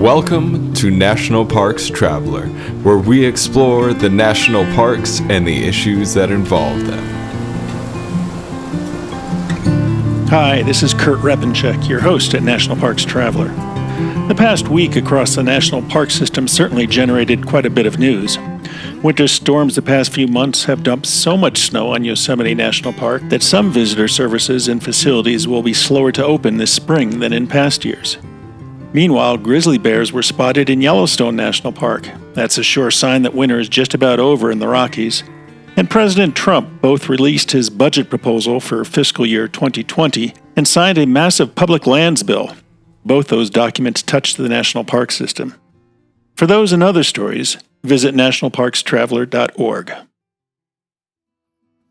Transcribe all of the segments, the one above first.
Welcome to National Parks Traveler, where we explore the national parks and the issues that involve them. Hi, this is Kurt Repanshek, your host at National Parks Traveler. The past week across the national park system certainly generated quite a bit of news. Winter storms the past few months have dumped so much snow on Yosemite National Park that some visitor services and facilities will be slower to open this spring than in past years. Meanwhile, grizzly bears were spotted in Yellowstone National Park. That's a sure sign that winter is just about over in the Rockies. And President Trump both released his budget proposal for fiscal year 2020 and signed a massive public lands bill. Both those documents touch the national park system. For those and other stories, visit nationalparkstraveler.org.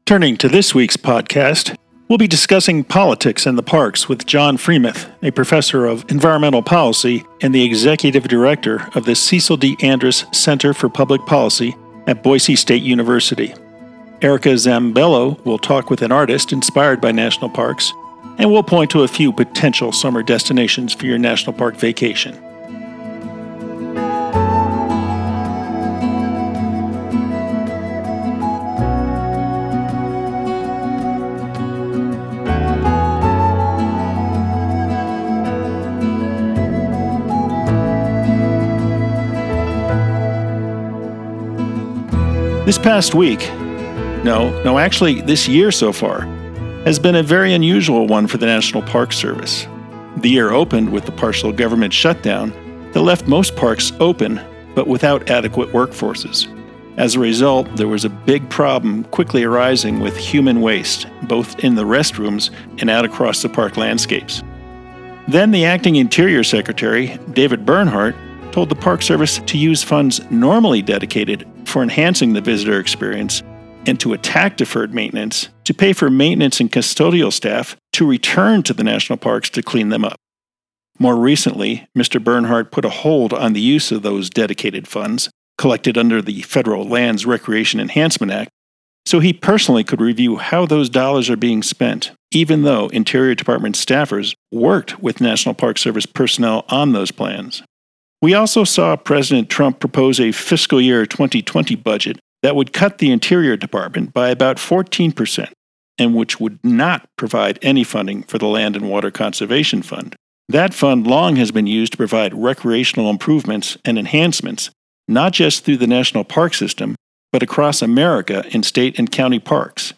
Turning to this week's podcast, we'll be discussing politics in the parks with John Freemuth, a professor of environmental policy and the executive director of the Cecil D. Andrus Center for Public Policy at Boise State University. Erica Zambello will talk with an artist inspired by national parks, and we'll point to a few potential summer destinations for your national park vacation. Past week, no, no, actually, this year so far, has been a very unusual one for the National Park Service. The year opened with the partial government shutdown that left most parks open but without adequate workforces. As a result, there was a big problem quickly arising with human waste, both in the restrooms and out across the park landscapes. Then the acting Interior Secretary, David Bernhardt, told the Park Service to use funds normally dedicated for enhancing the visitor experience and to attack deferred maintenance to pay for maintenance and custodial staff to return to the national parks to clean them up. More recently, Mr. Bernhardt put a hold on the use of those dedicated funds collected under the Federal Lands Recreation Enhancement Act so he personally could review how those dollars are being spent, even though Interior Department staffers worked with National Park Service personnel on those plans. We also saw President Trump propose a fiscal year 2020 budget that would cut the Interior Department by about 14%, and which would not provide any funding for the Land and Water Conservation Fund. That fund long has been used to provide recreational improvements and enhancements, not just through the national park system, but across America in state and county parks.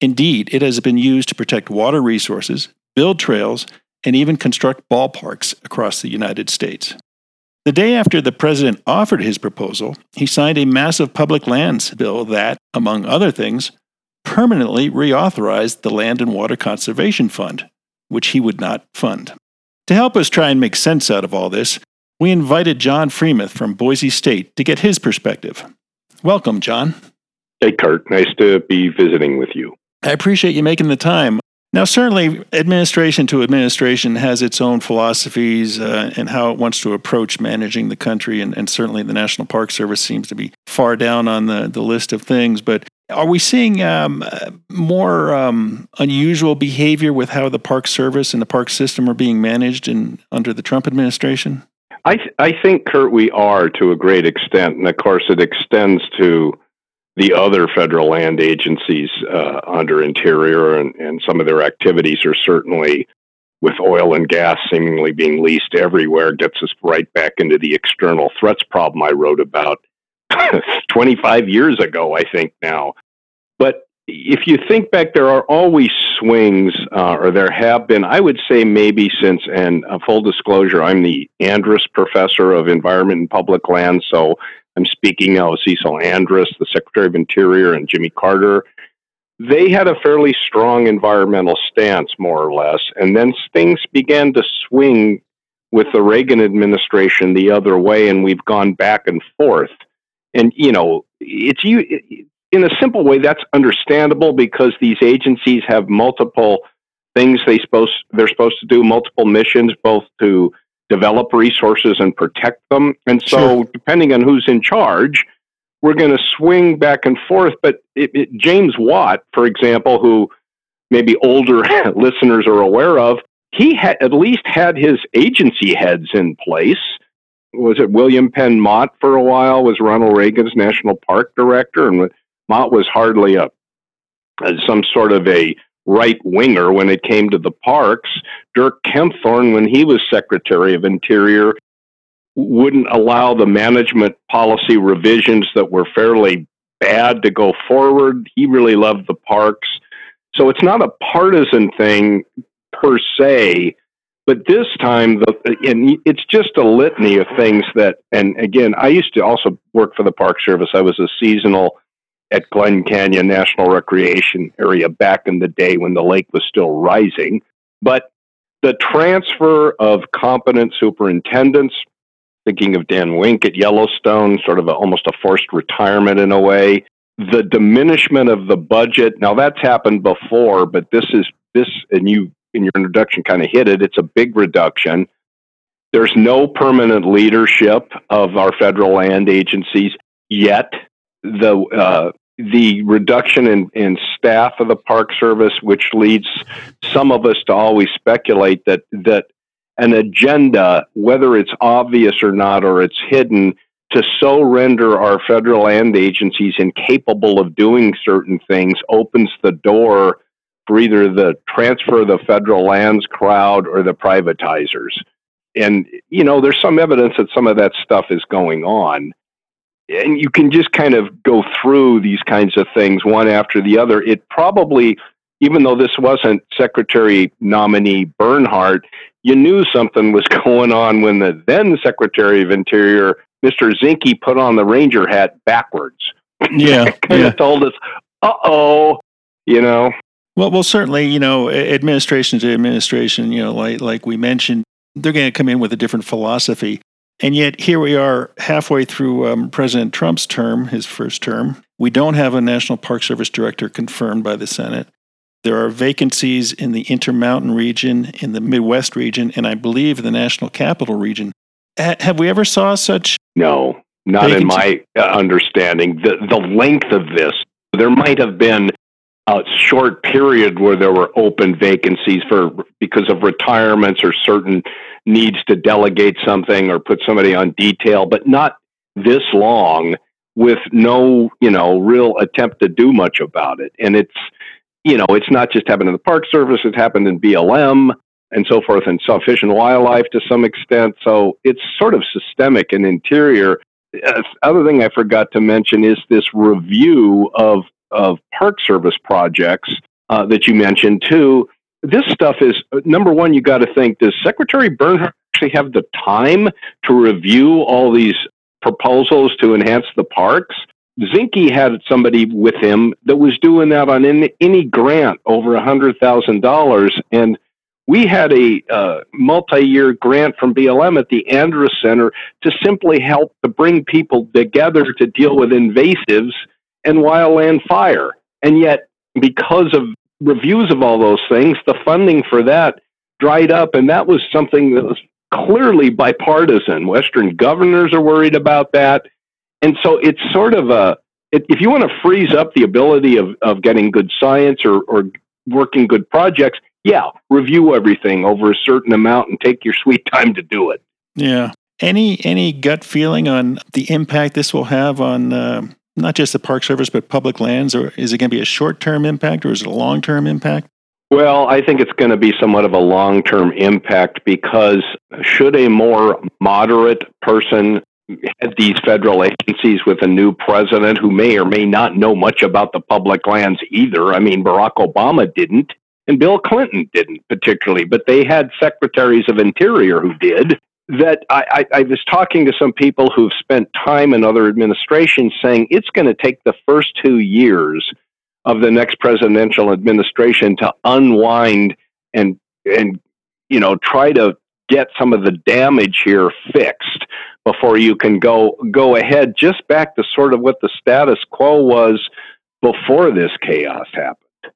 Indeed, it has been used to protect water resources, build trails, and even construct ballparks across the United States. The day after the president offered his proposal, he signed a massive public lands bill that, among other things, permanently reauthorized the Land and Water Conservation Fund, which he would not fund. To help us try and make sense out of all this, we invited John Freemuth from Boise State to get his perspective. Welcome, John. Hey, Kurt. Nice to be visiting with you. I appreciate you making the time. Now, certainly, administration to administration has its own philosophies uh, and how it wants to approach managing the country, and, and, certainly the National Park Service seems to be far down on the, the list of things. But are we seeing um, more um, unusual behavior with how the Park Service and the park system are being managed in, under the Trump administration? I, th- I think, Kurt, we are to a great extent. And of course, it extends to the other federal land agencies uh, under Interior and, and some of their activities are certainly, with oil and gas seemingly being leased everywhere, gets us right back into the external threats problem I wrote about 25 years ago, I think now. But if you think back, there are always swings, uh, or there have been, I would say maybe since, and uh, full disclosure, I'm the Andrus Professor of Environment and Public Land, so I'm speaking now of Cecil Andrus, the Secretary of Interior, and Jimmy Carter. They had a fairly strong environmental stance, more or less, and then things began to swing with the Reagan administration the other way, and we've gone back and forth. And you know, it's you in a simple way that's understandable because these agencies have multiple things they supposed they're supposed to do, multiple missions, both to develop resources and protect them. And so, sure. depending on who's in charge, we're going to swing back and forth. But it, it, James Watt, for example, who maybe older listeners are aware of, he had at least had his agency heads in place. was it William Penn Mott for a while was Ronald Reagan's national park director, and Mott was hardly a, a some sort of a right winger when it came to the parks. Dirk Kempthorne, when he was Secretary of Interior, wouldn't allow the management policy revisions that were fairly bad to go forward. He really loved the parks. So it's not a partisan thing per se, but this time, the, and it's just a litany of things that, and again, I used to also work for the Park Service. I was a seasonal at Glen Canyon National Recreation Area back in the day when the lake was still rising. But the transfer of competent superintendents, thinking of Dan Wenk at Yellowstone, sort of a, almost a forced retirement in a way, the diminishment of the budget. Now that's happened before, but this is this, and you in your introduction kind of hit it. It's a big reduction. There's no permanent leadership of our federal land agencies yet the uh, the reduction in, in staff of the Park Service, which leads some of us to always speculate that that an agenda, whether it's obvious or not, or it's hidden, to so render our federal land agencies incapable of doing certain things opens the door for either the transfer of the federal lands crowd or the privatizers. And, you know, there's some evidence that some of that stuff is going on and you can just kind of go through these kinds of things one after the other. It probably, even though this wasn't Secretary nominee Bernhardt, you knew something was going on when the then Secretary of Interior, Mr. Zinke, put on the Ranger hat backwards. Yeah, kind yeah. of told us, "Uh oh," you know. Well, well, certainly, you know, administration to administration, you know, like like we mentioned, they're going to come in with a different philosophy. And yet, here we are halfway through um, President Trump's term, his first term. We don't have a National Park Service director confirmed by the Senate. There are vacancies in the Intermountain region, in the Midwest region, and I believe in the National Capital region. H- have we ever saw such? No, not vacancy? in my uh, understanding. The the length of this, there might have been a short period where there were open vacancies for because of retirements or certain needs to delegate something or put somebody on detail, but not this long with no, you know, real attempt to do much about it. And it's, you know, it's not just happened in the Park Service, it's happened in BLM and so forth, and so Fish and Wildlife to some extent. So it's sort of systemic and interior. Uh, other thing I forgot to mention is this review of of Park Service projects uh, that you mentioned too. This stuff is number one. You got to think: Does Secretary Bernhardt actually have the time to review all these proposals to enhance the parks? Zinke had somebody with him that was doing that on any, any grant over a hundred thousand dollars, and we had a uh, multi-year grant from BLM at the Andrus Center to simply help to bring people together to deal with invasives and wildland fire. And yet, because of reviews of all those things, the funding for that dried up, and that was something that was clearly bipartisan. Western governors are worried about that. And so it's sort of a, if you want to freeze up the ability of, of getting good science or, or working good projects, yeah, review everything over a certain amount and take your sweet time to do it. Yeah. Any any gut feeling on the impact this will have on uh, not just the Park Service, but public lands? Or is it going to be a short term impact or is it a long term impact? Well, I think it's going to be somewhat of a long term impact because should a more moderate person head these federal agencies with a new president who may or may not know much about the public lands either, I mean, Barack Obama didn't. And Bill Clinton didn't particularly, but they had secretaries of interior who did that I, I, I, was talking to some people who've spent time in other administrations saying it's going to take the first two years of the next presidential administration to unwind and and you know try to get some of the damage here fixed before you can go go ahead just back to sort of what the status quo was before this chaos happened.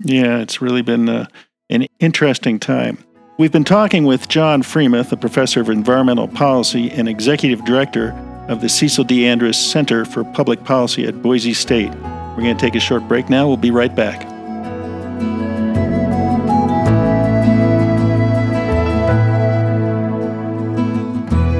Yeah, it's really been uh, an interesting time. We've been talking with John Freemuth, a professor of environmental policy and executive director of the Cecil D. Andrus Center for Public Policy at Boise State. We're going to take a short break now. We'll be right back.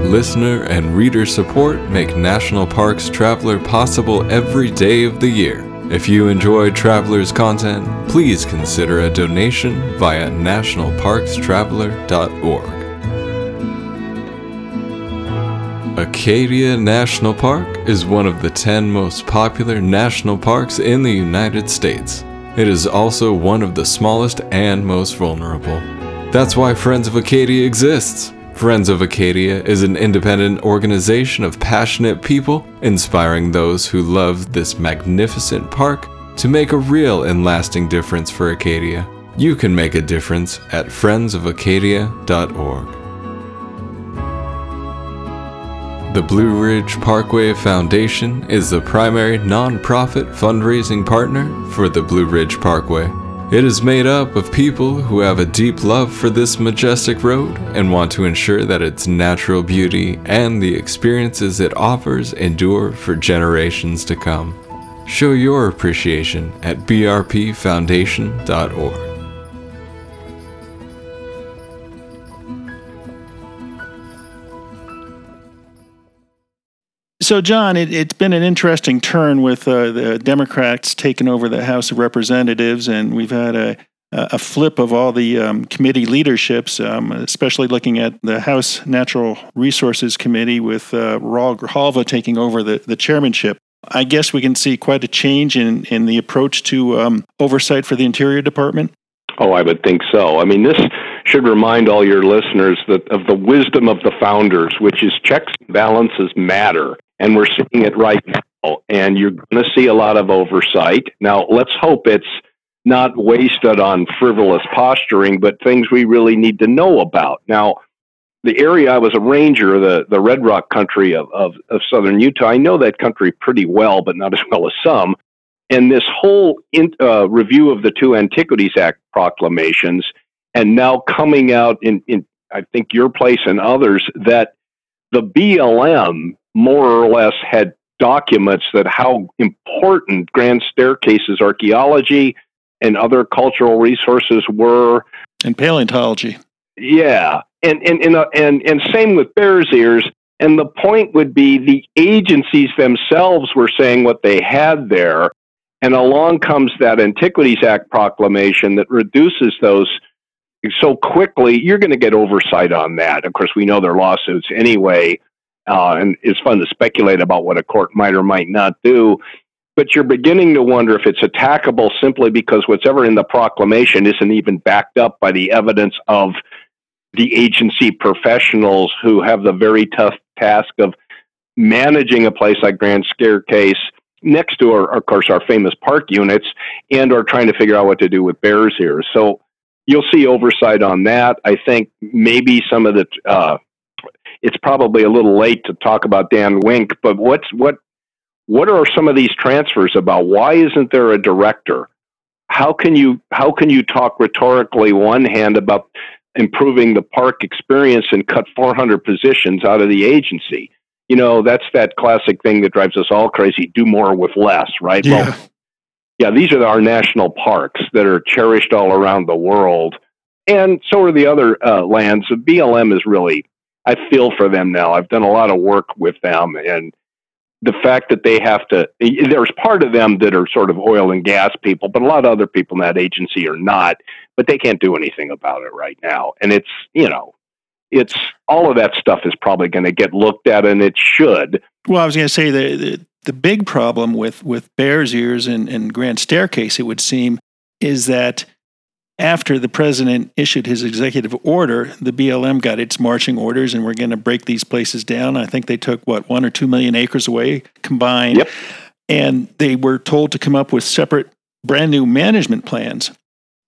listener and reader support make National Parks Traveler possible every day of the year. If you enjoy Traveler's content, please consider a donation via nationalparkstraveler.org. Acadia National Park is one of the 10 most popular national parks in the United States. It is also one of the smallest and most vulnerable. That's why Friends of Acadia exists. Friends of Acadia is an independent organization of passionate people inspiring those who love this magnificent park to make a real and lasting difference for Acadia. You can make a difference at friendsofacadia.org. The Blue Ridge Parkway Foundation is the primary nonprofit fundraising partner for the Blue Ridge Parkway. It is made up of people who have a deep love for this majestic road and want to ensure that its natural beauty and the experiences it offers endure for generations to come. Show your appreciation at brpfoundation.org. So, John, it, has been an interesting turn with uh, the Democrats taking over the House of Representatives, and we've had a, a flip of all the um, committee leaderships, um, especially looking at the House Natural Resources Committee with uh, Raul Grijalva taking over the, the chairmanship. I guess we can see quite a change in, in the approach to um, oversight for the Interior Department. Oh, I would think so. I mean, this should remind all your listeners that of the wisdom of the founders, which is checks and balances matter and we're seeing it right now. And you're going to see a lot of oversight. Now, let's hope it's not wasted on frivolous posturing, but things we really need to know about. Now, the area I was a ranger, the, the Red Rock country of, of, of southern Utah, I know that country pretty well, but not as well as some. And this whole in, uh, review of the two Antiquities Act proclamations, and now coming out in, in, I think, your place and others, that the BLM more or less had documents that how important Grand Staircase's archaeology and other cultural resources were. And paleontology. Yeah. And, and, and, uh, and, and same with Bears Ears. And the point would be the agencies themselves were saying what they had there. And along comes that Antiquities Act proclamation that reduces those so quickly. You're going to get oversight on that. Of course, we know there are lawsuits anyway uh, and it's fun to speculate about what a court might or might not do. But you're beginning to wonder if it's attackable simply because whatever in the proclamation isn't even backed up by the evidence of the agency professionals who have the very tough task of managing a place like Grand Staircase next to, our, of course, our famous park units, and are trying to figure out what to do with Bears Ears. So you'll see oversight on that. I think maybe some of the uh, it's probably a little late to talk about Dan Wenk, but what's what what are some of these transfers about? Why isn't there a director? How can you how can you talk rhetorically one hand about improving the park experience and cut 400 positions out of the agency? You know, that's that classic thing that drives us all crazy. Do more with less, right? Yeah. Well, yeah, these are our national parks that are cherished all around the world. And so are the other uh, lands. BLM is really I feel for them now. I've done a lot of work with them, and the fact that they have to, there's part of them that are sort of oil and gas people, but a lot of other people in that agency are not, but they can't do anything about it right now. And it's, you know, it's all of that stuff is probably going to get looked at, and it should. Well, I was going to say the, the, the big problem with with Bears Ears and, and Grand Staircase, it would seem, is that after the president issued his executive order, the BLM got its marching orders and we're going to break these places down. I think they took, what, one or two million acres away combined. Yep. And they were told to come up with separate, brand new management plans.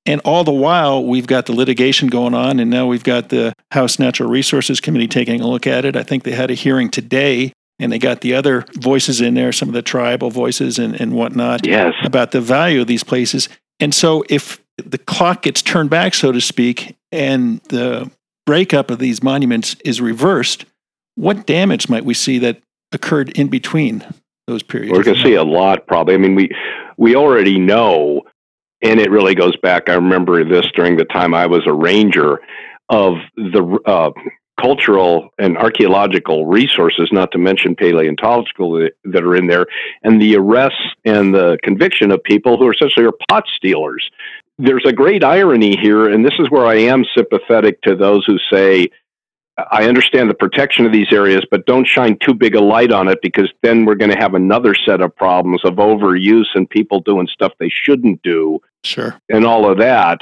And all the while, we've got the litigation going on, and now we've got the House Natural Resources Committee taking a look at it. I think they had a hearing today, and they got the other voices in there, some of the tribal voices and, and whatnot, yes. about the value of these places. And so, if the clock gets turned back, so to speak, and the breakup of these monuments is reversed, what damage might we see that occurred in between those periods? We're going to see a lot, probably. I mean, we we already know, and it really goes back. I remember this during the time I was a ranger of the uh, cultural and archaeological resources, not to mention paleontological that are in there, and the arrests and the conviction of people who essentially are pot stealers. There's a great irony here, and this is where I am sympathetic to those who say, I understand the protection of these areas, but don't shine too big a light on it because then we're going to have another set of problems of overuse and people doing stuff they shouldn't do. Sure. And all of that.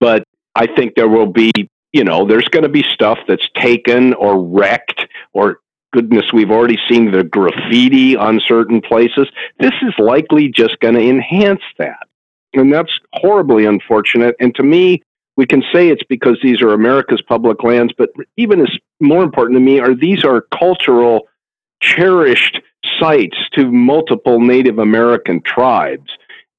But I think there will be you know, there's going to be stuff that's taken or wrecked or goodness, we've already seen the graffiti on certain places. This is likely just going to enhance that. And that's horribly unfortunate. And to me, we can say it's because these are America's public lands, but even as more important to me are these are cultural, cherished sites to multiple Native American tribes.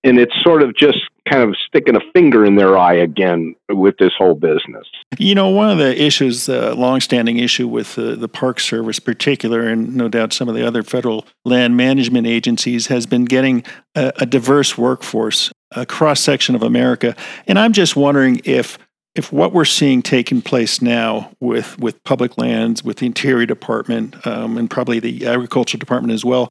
And it's sort of just kind of sticking a finger in their eye again with this whole business. You know, one of the issues, the uh, longstanding issue with uh, the Park Service, particular, and no doubt some of the other federal land management agencies, has been getting a, a diverse workforce, a cross section of America. And I'm just wondering if if what we're seeing taking place now with, with public lands, with the Interior Department, um, and probably the Agriculture Department as well,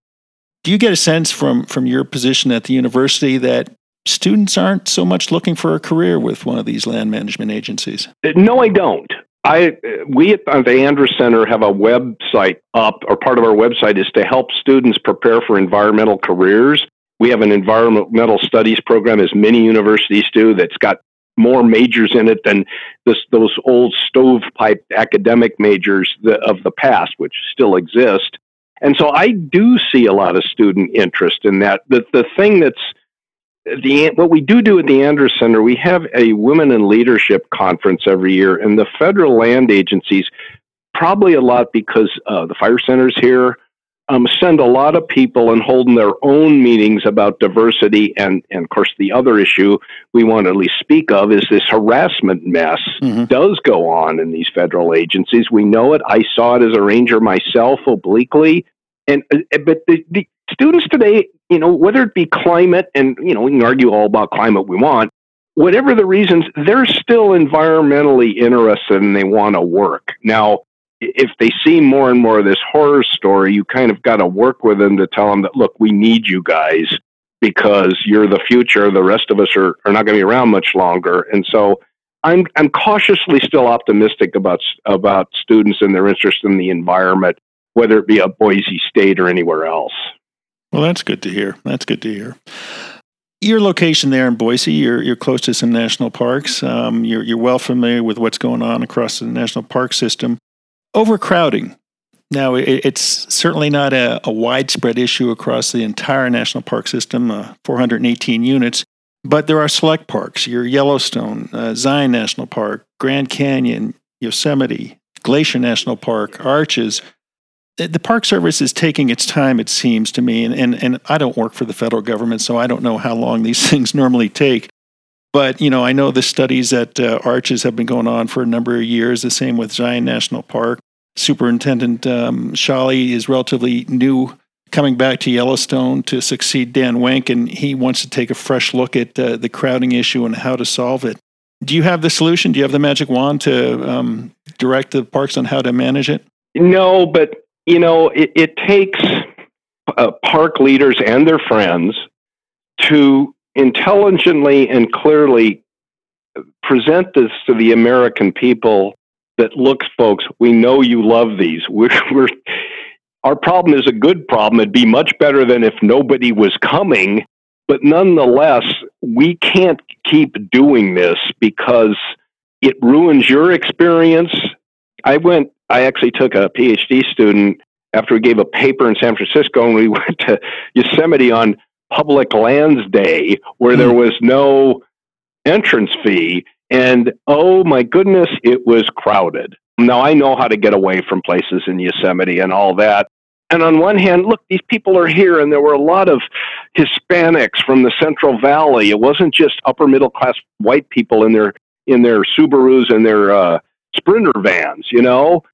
do you get a sense from, from your position at the university that students aren't so much looking for a career with one of these land management agencies. No, I don't. I we at the Andrus Center have a website up, or part of our website is to help students prepare for environmental careers. We have an environmental studies program, as many universities do, that's got more majors in it than this, those old stovepipe academic majors of the past, which still exist. And so I do see a lot of student interest in that. The, the thing that's the what we do do at the Andrus Center, we have a women in leadership conference every year, and the federal land agencies, probably a lot because uh, the fire centers here, um, send a lot of people and holding their own meetings about diversity. And, and of course, the other issue we want to at least speak of is this harassment mess mm-hmm. does go on in these federal agencies. We know it. I saw it as a ranger myself obliquely. And uh, but the, the students today, you know, whether it be climate, and, you know, we can argue all about climate we want, whatever the reasons, they're still environmentally interested and they want to work. Now, if they see more and more of this horror story, you kind of got to work with them to tell them that, look, we need you guys because you're the future. The rest of us are, are not going to be around much longer. And so I'm, I'm cautiously still optimistic about, about students and their interest in the environment, whether it be at Boise State or anywhere else. Well, that's good to hear. That's good to hear. Your location there in Boise, you're, you're close to some national parks. Um, you're, you're well familiar with what's going on across the national park system. Overcrowding. Now, it's certainly not a, a, widespread issue across the entire national park system, uh, 418 units, but there are select parks. Your Yellowstone, uh, Zion National Park, Grand Canyon, Yosemite, Glacier National Park, Arches, the Park Service is taking its time, it seems to me, and, and, and I don't work for the federal government, so I don't know how long these things normally take. But, you know, I know the studies at uh, Arches have been going on for a number of years, the same with Zion National Park. Superintendent um, Sholly is relatively new coming back to Yellowstone to succeed Dan Wenk, and he wants to take a fresh look at uh, the crowding issue and how to solve it. Do you have the solution? Do you have the magic wand to um, direct the parks on how to manage it? No, but you know, it, it takes uh, park leaders and their friends to intelligently and clearly present this to the American people that looks, folks, we know you love these. We're, we're, our problem is a good problem. It'd be much better than if nobody was coming. But nonetheless, we can't keep doing this because it ruins your experience. I went I actually took a PhD student after we gave a paper in San Francisco and we went to Yosemite on Public Lands Day where there hmm. was no entrance fee. And oh my goodness, it was crowded. Now I know how to get away from places in Yosemite and all that. And on one hand, look, these people are here, and there were a lot of Hispanics from the Central Valley. It wasn't just upper middle class white people in their in their Subarus and their uh, Sprinter vans. You know,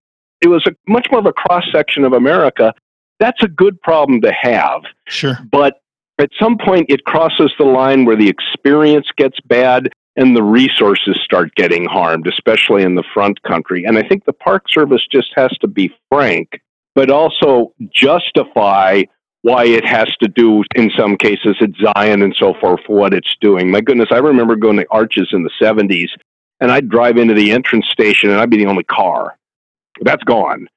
it was a much more of a cross section of America. That's a good problem to have. Sure. But at some point, it crosses the line where the experience gets bad. And the resources start getting harmed, especially in the front country. And I think the Park Service just has to be frank, but also justify why it has to do, in some cases, at Zion and so forth, for what it's doing. My goodness, I remember going to Arches in the 70s, and I'd drive into the entrance station, and I'd be the only car. That's gone.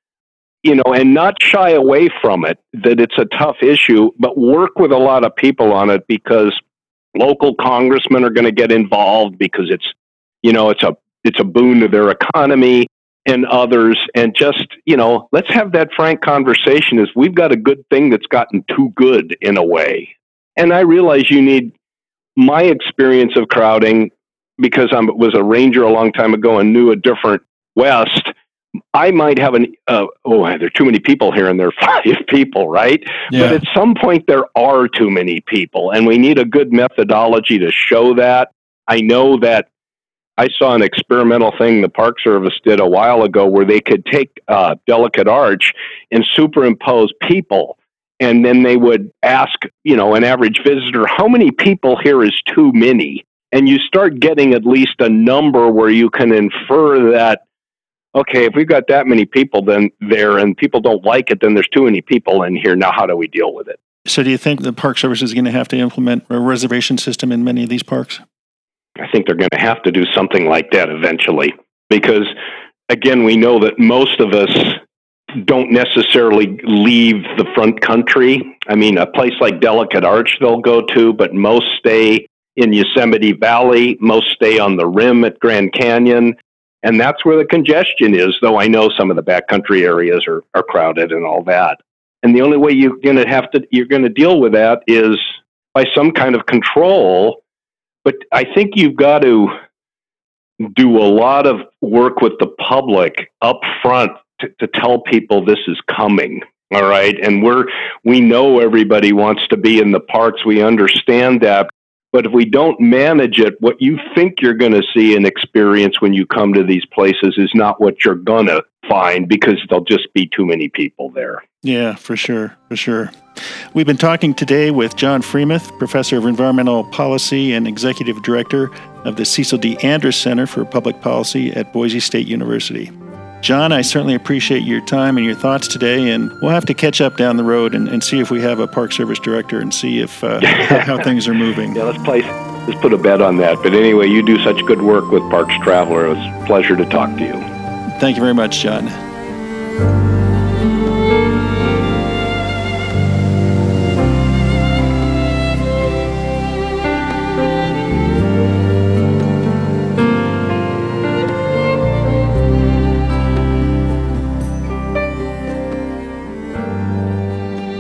You know, and not shy away from it, that it's a tough issue, but work with a lot of people on it because local congressmen are going to get involved because it's, you know, it's a it's a boon to their economy and others. And just you know let's have that frank conversation is we've got a good thing that's gotten too good in a way. And i realize you need my experience of crowding because i was a ranger a long time ago and knew a different west i might have an uh, oh there are too many people here and there are five people right yeah. but at some point there are too many people and we need a good methodology to show that i know that I saw an experimental thing the Park Service did a while ago where they could take uh, Delicate Arch and superimpose people. And then they would ask, you know, an average visitor, how many people here is too many? And you start getting at least a number where you can infer that, okay, if we've got that many people then there and people don't like it, then there's too many people in here. Now, how do we deal with it? So, do you think the Park Service is going to have to implement a reservation system in many of these parks? I think they're going to have to do something like that eventually because, again, we know that most of us don't necessarily leave the front country. I mean, a place like Delicate Arch they'll go to, but most stay in Yosemite Valley, most stay on the rim at Grand Canyon. And that's where the congestion is, though I know some of the backcountry areas are, are crowded and all that. And the only way you're going to have to you're going to deal with that is by some kind of control. But I think you've got to do a lot of work with the public up front to, to tell people this is coming all right? And we're we know everybody wants to be in the parks. We understand that but if we don't manage it what you think you're going to see and experience when you come to these places is not what you're going to find because there'll just be too many people there yeah for sure for sure We've been talking today with John Freemuth, Professor of Environmental Policy and Executive Director of the Cecil D. Andrus Center for Public Policy at Boise State University. John, I certainly appreciate your time and your thoughts today, and we'll have to catch up down the road and, and see if we have a Park Service director and see if uh, how things are moving. Yeah, let's place let's put a bet on that. But anyway, you do such good work with Parks Traveler. It was a pleasure to talk to you. Thank you very much, John.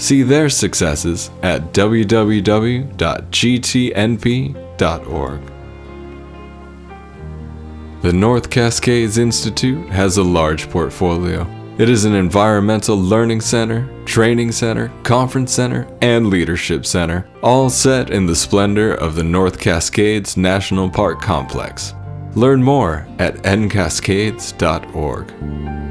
See their successes at www.gtnp.org. The North Cascades Institute has a large portfolio. It is an environmental learning center, training center, conference center, and leadership center, all set in the splendor of the North Cascades National Park Complex. Learn more at ncascades.org.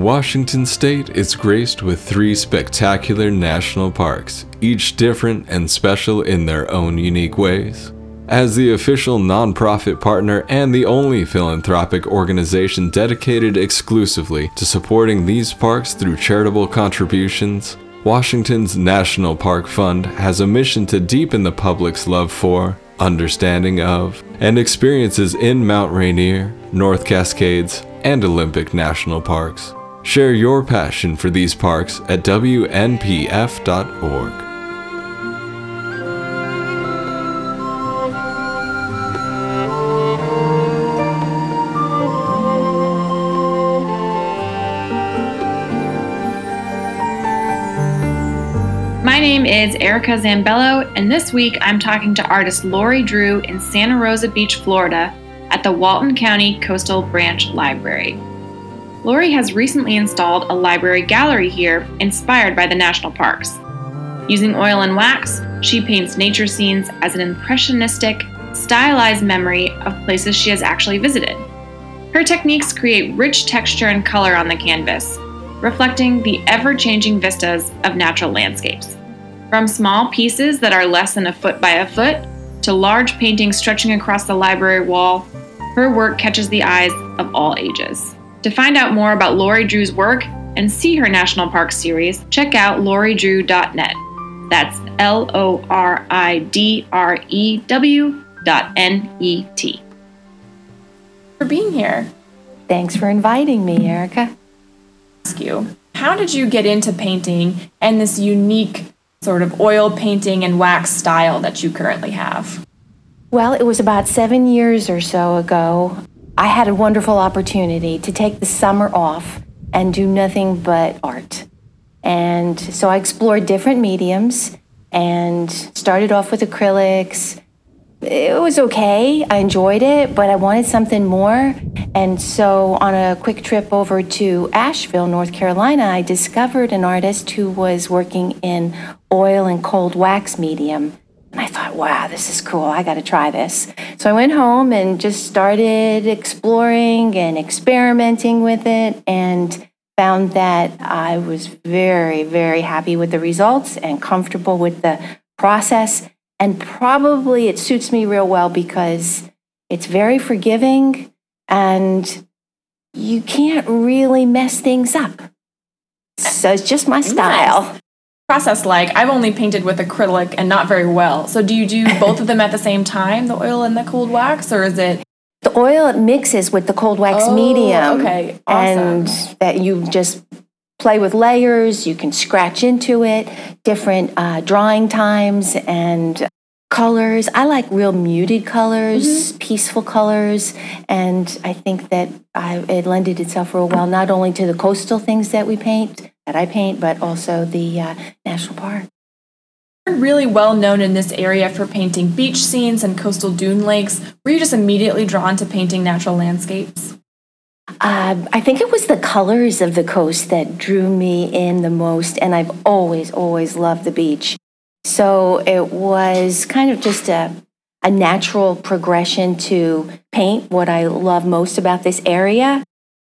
Washington state is graced with three spectacular national parks, each different and special in their own unique ways. As the official nonprofit partner and the only philanthropic organization dedicated exclusively to supporting these parks through charitable contributions, Washington's National Park Fund has a mission to deepen the public's love for, understanding of, and experiences in Mount Rainier, North Cascades, and Olympic National Parks. Share your passion for these parks at WNPF.org. My name is Erica Zambello, and this week I'm talking to artist Lori Drew in Santa Rosa Beach, Florida, at the Walton County Coastal Branch Library. Lori has recently installed a library gallery here inspired by the national parks. Using oil and wax, she paints nature scenes as an impressionistic, stylized memory of places she has actually visited. Her techniques create rich texture and color on the canvas, reflecting the ever changing vistas of natural landscapes. From small pieces that are less than a foot by a foot to large paintings stretching across the library wall, her work catches the eyes of all ages. To find out more about Lori Drew's work and see her National Park series, check out loridrew.net. That's L O R I D R E W dot N E T. For being here. Thanks for inviting me, Erica ask you, how did you get into painting and this unique sort of oil painting and wax style that you currently have? Well, it was about seven years or so ago. I had a wonderful opportunity to take the summer off and do nothing but art. And so I explored different mediums and started off with acrylics, it was okay. I enjoyed it, but I wanted something more. And so, on a quick trip over to Asheville, North Carolina, I discovered an artist who was working in oil and cold wax medium. And I thought, wow, this is cool. I got to try this. So I went home and just started exploring and experimenting with it and found that I was very, very happy with the results and comfortable with the process and probably it suits me real well because it's very forgiving and you can't really mess things up. So it's just my style. Process like I've only painted with acrylic and not very well. So do you do both of them at the same time, the oil and the cold wax, or is it the oil it mixes with the cold wax oh, medium. Okay. Awesome. And that you just play with layers, you can scratch into it, different uh, drying times and colors. I like real muted colors, mm-hmm. peaceful colors, and I think that I, it lended itself real well not only to the coastal things that we paint, that I paint, but also the uh, national park. You're really well known in this area for painting beach scenes and coastal dune lakes. Were you just immediately drawn to painting natural landscapes? Uh, I think it was the colors of the coast that drew me in the most, and I've always, always loved the beach. So it was kind of just a, a natural progression to paint what I love most about this area.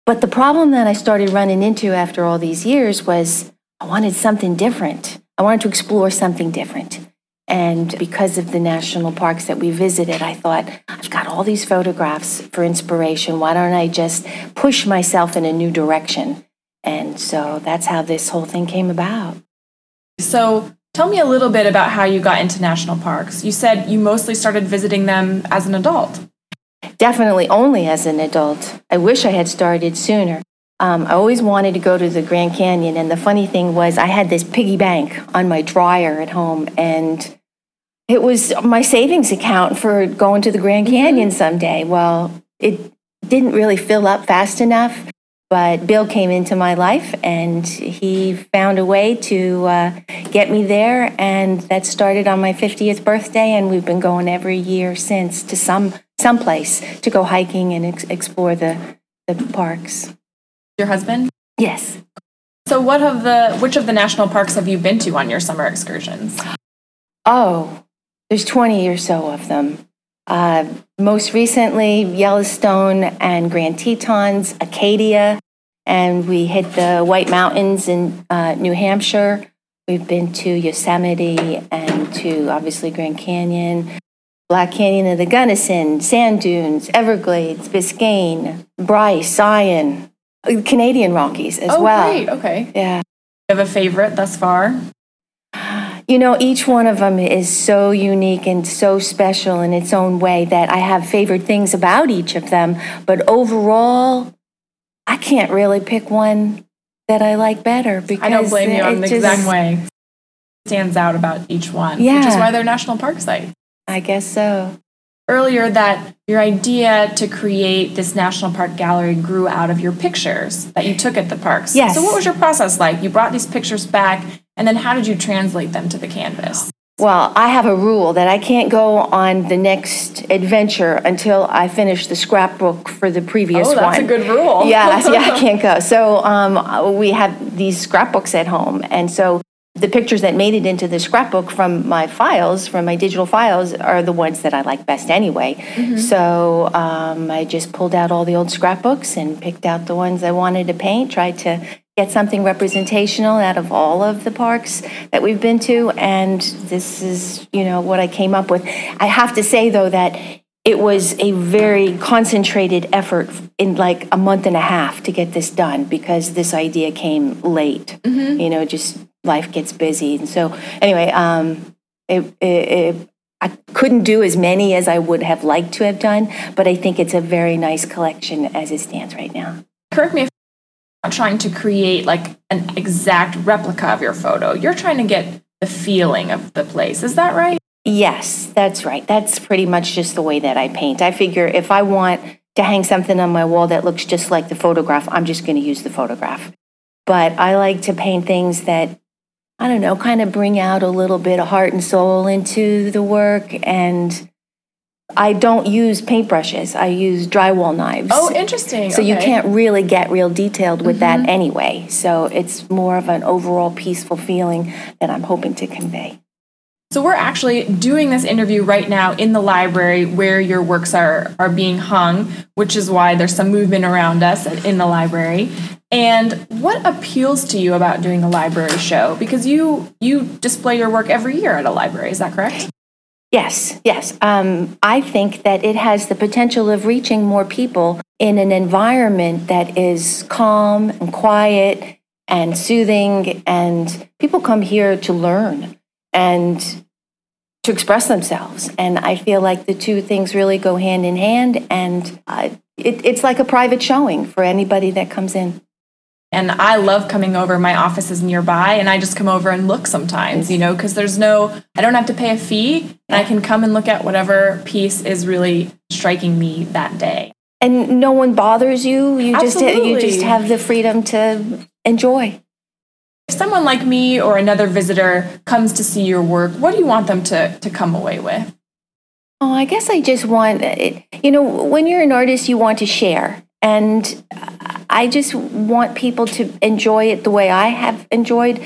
But the problem that I started running into after all these years was I wanted something different. I wanted to explore something different. And because of the national parks that we visited, I thought, I've got all these photographs for inspiration. Why don't I just push myself in a new direction? And so that's how this whole thing came about. So, Tell me a little bit about how you got into national parks. You said you mostly started visiting them as an adult. Definitely only as an adult. I wish I had started sooner. Um, I always wanted to go to the Grand Canyon, and the funny thing was, I had this piggy bank on my dryer at home, and it was my savings account for going to the Grand mm-hmm. Canyon someday. Well, it didn't really fill up fast enough. But Bill came into my life and he found a way to uh, get me there. And that started on my 50th birthday. And we've been going every year since to some someplace to go hiking and ex- explore the, the parks. Your husband? Yes. So what of the which of the national parks have you been to on your summer excursions? Oh, there's 20 or so of them. Uh, most recently, Yellowstone and Grand Tetons, Acadia, and we hit the White Mountains in uh, New Hampshire. We've been to Yosemite and to obviously Grand Canyon, Black Canyon of the Gunnison, Sand Dunes, Everglades, Biscayne, Bryce, Zion, Canadian Rockies as oh, well. Oh, great. Okay. Yeah. You have a favorite thus far? You know, each one of them is so unique and so special in its own way that I have favorite things about each of them. But overall, I can't really pick one that I like better because I don't blame you. I'm the just, exact way. Stands out about each one, yeah. which is why they're national park sites. I guess so. Earlier, that your idea to create this national park gallery grew out of your pictures that you took at the parks. Yes. So, what was your process like? You brought these pictures back And then how did you translate them to the canvas? Well, I have a rule that I can't go on the next adventure until I finish the scrapbook for the previous one. Oh, that's one. a good rule. Yes, yeah, I can't go. So um, we have these scrapbooks at home, and so the pictures that made it into the scrapbook from my files, from my digital files, are the ones that I like best anyway. So um, I just pulled out all the old scrapbooks and picked out the ones I wanted to paint. Tried to get something representational out of all of the parks that we've been to, and this is, you know, what I came up with. I have to say though that it was a very concentrated effort in like a month and a half to get this done because this idea came late. You know, just life gets busy, and so anyway, um, it, it, it I couldn't do as many as I would have liked to have done, but I think it's a very nice collection as it stands right now. Correct me if trying to create like an exact replica of your photo. You're trying to get the feeling of the place. Is that right? Yes, that's right. That's pretty much just the way that I paint. I figure if I want to hang something on my wall that looks just like the photograph, I'm just going to use the photograph. But I like to paint things that, I don't know, kind of bring out a little bit of heart and soul into the work. And I don't use paintbrushes, I use drywall knives. Oh, interesting. So you can't really get real detailed with that mm-hmm. anyway. So it's more of an overall peaceful feeling that I'm hoping to convey. So we're actually doing this interview right now in the library where your works are are being hung, which is why there's some movement around us in the library. And what appeals to you about doing a library show? Because you you display your work every year at a library, is that correct? Yes, yes. Um, I think that it has the potential of reaching more people in an environment that is calm and quiet and soothing, and people come here to learn and to express themselves. And I feel like the two things really go hand in hand, and uh, it, it's like a private showing for anybody that comes in. And I love coming over. My office is nearby, and I just come over and look sometimes, you know, because there's no, I don't have to pay a fee, and I can come and look at whatever piece is really striking me that day. And no one bothers you. You just you just have the freedom to enjoy. If someone like me or another visitor comes to see your work, what do you want them to, to come away with? Oh, I guess I just want it. You know, when you're an artist, you want to share. And I just want people to enjoy it the way I have enjoyed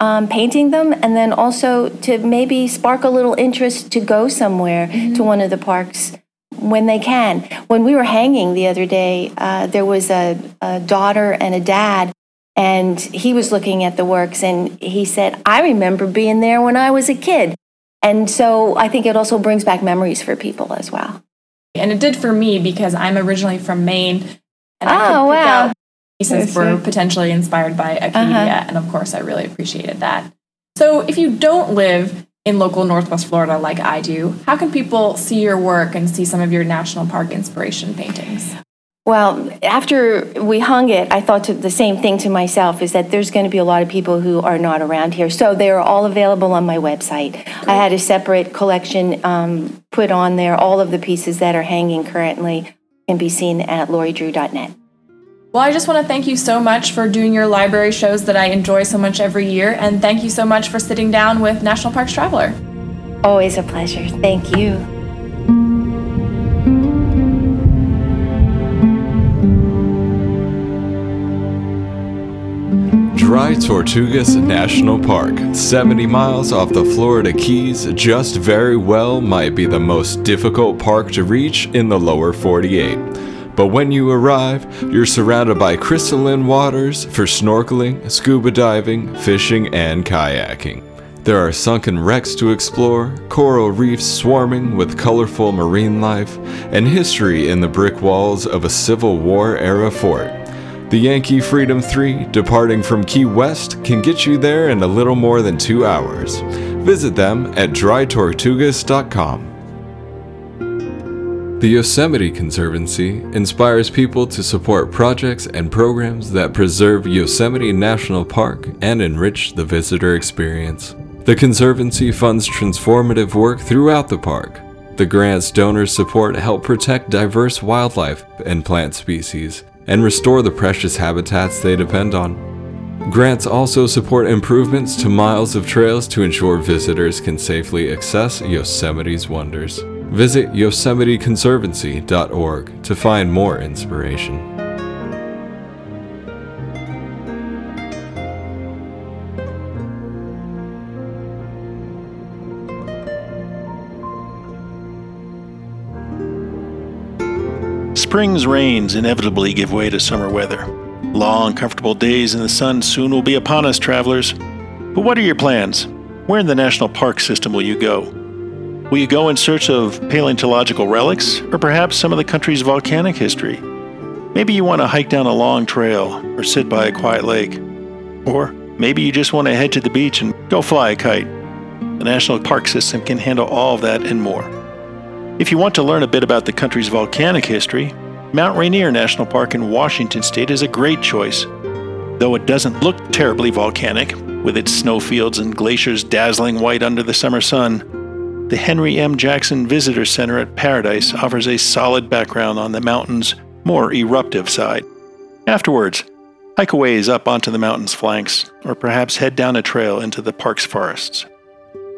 um, painting them. And then also to maybe spark a little interest to go somewhere to one of the parks when they can. When we were hanging the other day, uh, there was a, a daughter and a dad. And he was looking at the works and he said, I remember being there when I was a kid. And so I think it also brings back memories for people as well. And it did for me because I'm originally from Maine. And I could Oh, pick wow. out pieces were potentially inspired by Acadia. Uh-huh. And of course, I really appreciated that. So if you don't live in local Northwest Florida like I do, how can people see your work and see some of your national park inspiration paintings? Well, after we hung it, I thought to the same thing to myself is that there's going to be a lot of people who are not around here. So they're all available on my website. I had a separate collection um, put on there. All of the pieces that are hanging currently can be seen at lauridrew.net. Well, I just want to thank you so much for doing your library shows that I enjoy so much every year. And thank you so much for sitting down with National Parks Traveler. Always a pleasure. Thank you. Dry Tortugas National Park, 70 miles off the Florida Keys, just very well might be the most difficult park to reach in the lower 48. But when you arrive, you're surrounded by crystalline waters for snorkeling, scuba diving, fishing, and kayaking. There are sunken wrecks to explore, coral reefs swarming with colorful marine life, and history in the brick walls of a Civil War era fort. The Yankee Freedom 3, departing from Key West, can get you there in a little more than two hours. Visit them at drytortugas.com. The Yosemite Conservancy inspires people to support projects and programs that preserve Yosemite National Park and enrich the visitor experience. The Conservancy funds transformative work throughout the park. The grants donors support help protect diverse wildlife and plant species and restore the precious habitats they depend on. Grants also support improvements to miles of trails to ensure visitors can safely access Yosemite's wonders. Visit yosemiteconservancy.org to find more inspiration. Spring's rains inevitably give way to summer weather. Long, comfortable days in the sun soon will be upon us, travelers. But what are your plans? Where in the national park system will you go? Will you go in search of paleontological relics, or perhaps some of the country's volcanic history? Maybe you want to hike down a long trail, or sit by a quiet lake. Or maybe you just want to head to the beach and go fly a kite. The National Park System can handle all of that and more. If you want to learn a bit about the country's volcanic history, Mount Rainier National Park in Washington state is a great choice. Though it doesn't look terribly volcanic, with its snowfields and glaciers dazzling white under the summer sun, the Henry M. Jackson Visitor Center at Paradise offers a solid background on the mountain's more eruptive side. Afterwards, hike a ways up onto the mountain's flanks, or perhaps head down a trail into the park's forests.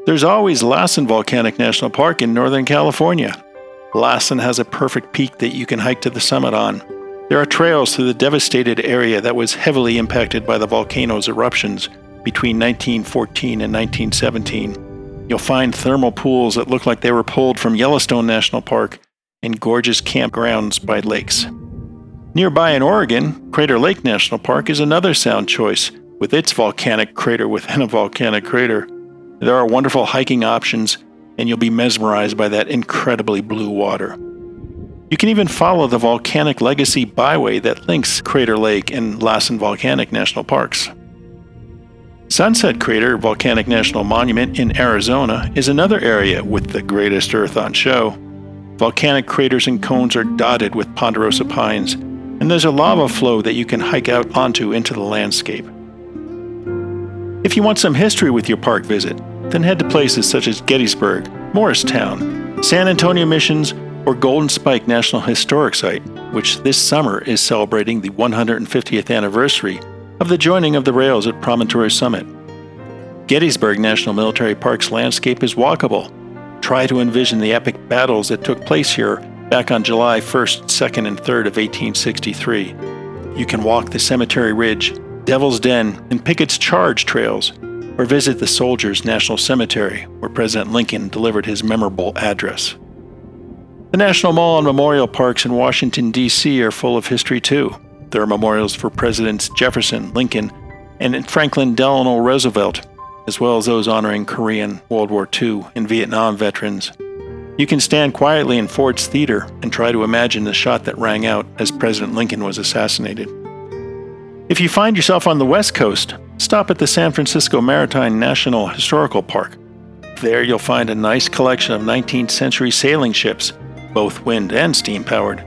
There's always Lassen Volcanic National Park in Northern California. Lassen has a perfect peak that you can hike to the summit on. There are trails through the devastated area that was heavily impacted by the volcano's eruptions between 1914 and 1917. You'll find thermal pools that look like they were pulled from Yellowstone National Park and gorgeous campgrounds by lakes. Nearby in Oregon, Crater Lake National Park is another sound choice, with its volcanic crater within a volcanic crater. There are wonderful hiking options, and you'll be mesmerized by that incredibly blue water. You can even follow the Volcanic Legacy Byway that links Crater Lake and Lassen Volcanic National Parks. Sunset Crater Volcanic National Monument in Arizona is another area with the greatest earth on show. Volcanic craters and cones are dotted with ponderosa pines, and there's a lava flow that you can hike out onto into the landscape. If you want some history with your park visit, then head to places such as Gettysburg, Morristown, San Antonio Missions, or Golden Spike National Historic Site, which this summer is celebrating the 150th anniversary of the joining of the rails at Promontory Summit. Gettysburg National Military Park's landscape is walkable. Try to envision the epic battles that took place here back on July 1st, 2nd, and 3rd of 1863. You can walk the Cemetery Ridge, Devil's Den, and Pickett's Charge trails, or visit the Soldiers National Cemetery, where President Lincoln delivered his memorable address. The National Mall and Memorial Parks in Washington, D.C. are full of history too. There are memorials for Presidents Jefferson, Lincoln, and Franklin Delano Roosevelt, as well as those honoring Korean, World War II, and Vietnam veterans. You can stand quietly in Ford's Theater and try to imagine the shot that rang out as President Lincoln was assassinated. If you find yourself on the West Coast, stop at the San Francisco Maritime National Historical Park. There you'll find a nice collection of 19th century sailing ships, both wind and steam powered.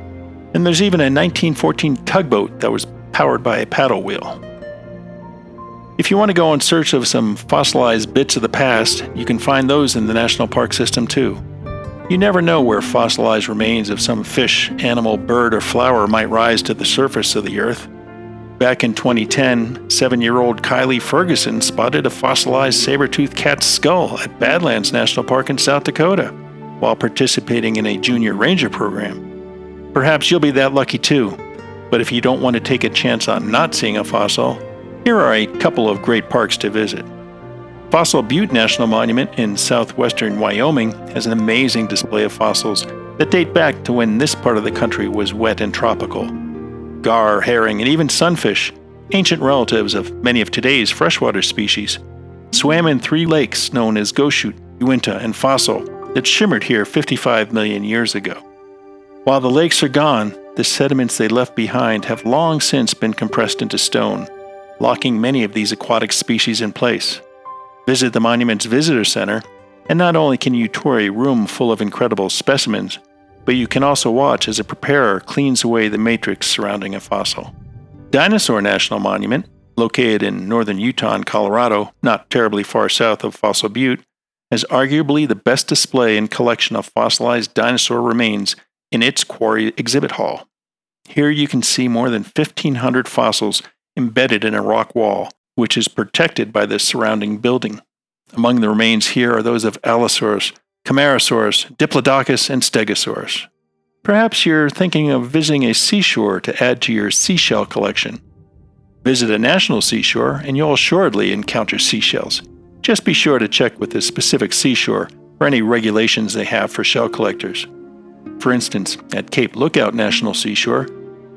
And there's even a 1914 tugboat that was powered by a paddle wheel. If you want to go in search of some fossilized bits of the past, you can find those in the national park system too. You never know where fossilized remains of some fish, animal, bird, or flower might rise to the surface of the earth. Back in 2010, seven year old Kylie Ferguson spotted a fossilized saber toothed cat's skull at Badlands National Park in South Dakota while participating in a junior ranger program. Perhaps you'll be that lucky too, but if you don't want to take a chance on not seeing a fossil, here are a couple of great parks to visit. Fossil Butte National Monument in southwestern Wyoming has an amazing display of fossils that date back to when this part of the country was wet and tropical gar, herring, and even sunfish, ancient relatives of many of today's freshwater species, swam in three lakes known as Gosiute, Uinta, and Fossil that shimmered here 55 million years ago. While the lakes are gone, the sediments they left behind have long since been compressed into stone, locking many of these aquatic species in place. Visit the monument's visitor center, and not only can you tour a room full of incredible specimens, but you can also watch as a preparer cleans away the matrix surrounding a fossil. Dinosaur National Monument, located in northern Utah and Colorado, not terribly far south of Fossil Butte, has arguably the best display and collection of fossilized dinosaur remains in its quarry exhibit hall. Here you can see more than 1,500 fossils embedded in a rock wall, which is protected by the surrounding building. Among the remains here are those of Allosaurus, Camarasaurus, Diplodocus, and Stegosaurus. Perhaps you're thinking of visiting a seashore to add to your seashell collection. Visit a national seashore and you'll assuredly encounter seashells. Just be sure to check with the specific seashore for any regulations they have for shell collectors. For instance, at Cape Lookout National Seashore,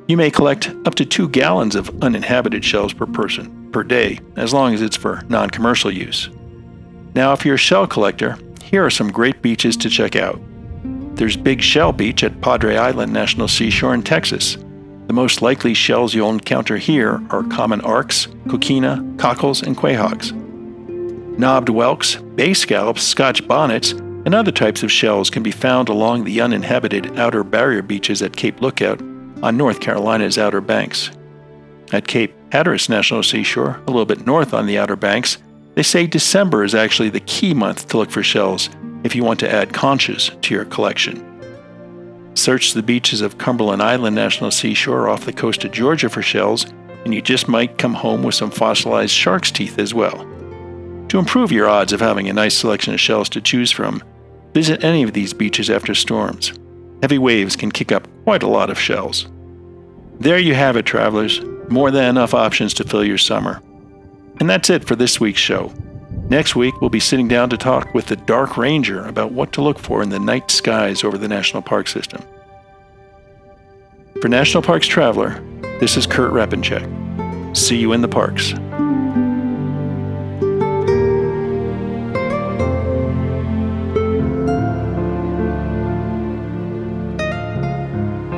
you may collect up to two gallons of uninhabited shells per person per day, as long as it's for non commercial use. Now, if you're a shell collector, here are some great beaches to check out. There's Big Shell Beach at Padre Island National Seashore in Texas. The most likely shells you'll encounter here are common arcs, coquina, cockles, and quahogs. Knobbed whelks, bay scallops, scotch bonnets, and other types of shells can be found along the uninhabited outer barrier beaches at Cape Lookout on North Carolina's Outer Banks. At Cape Hatteras National Seashore, a little bit north on the Outer Banks, they say December is actually the key month to look for shells if you want to add conches to your collection. Search the beaches of Cumberland Island National Seashore off the coast of Georgia for shells, and you just might come home with some fossilized shark's teeth as well. To improve your odds of having a nice selection of shells to choose from, visit any of these beaches after storms. Heavy waves can kick up quite a lot of shells. There you have it, travelers. More than enough options to fill your summer. And that's it for this week's show. Next week, we'll be sitting down to talk with the Dark Ranger about what to look for in the night skies over the national park system. For National Parks Traveler, this is Kurt Repanshek. See you in the parks.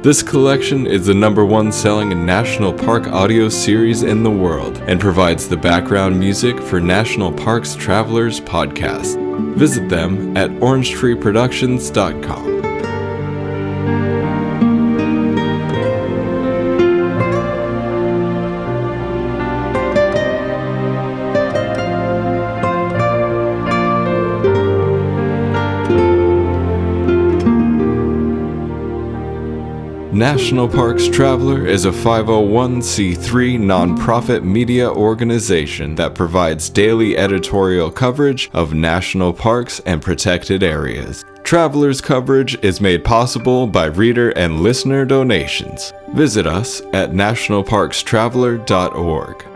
This collection is the number one selling national park audio series in the world and provides the background music for National Parks Travelers podcast. Visit them at orangetreeproductions.com. National Parks Traveler is a 501c3 nonprofit media organization that provides daily editorial coverage of national parks and protected areas. Traveler's coverage is made possible by reader and listener donations. Visit us at nationalparkstraveler.org.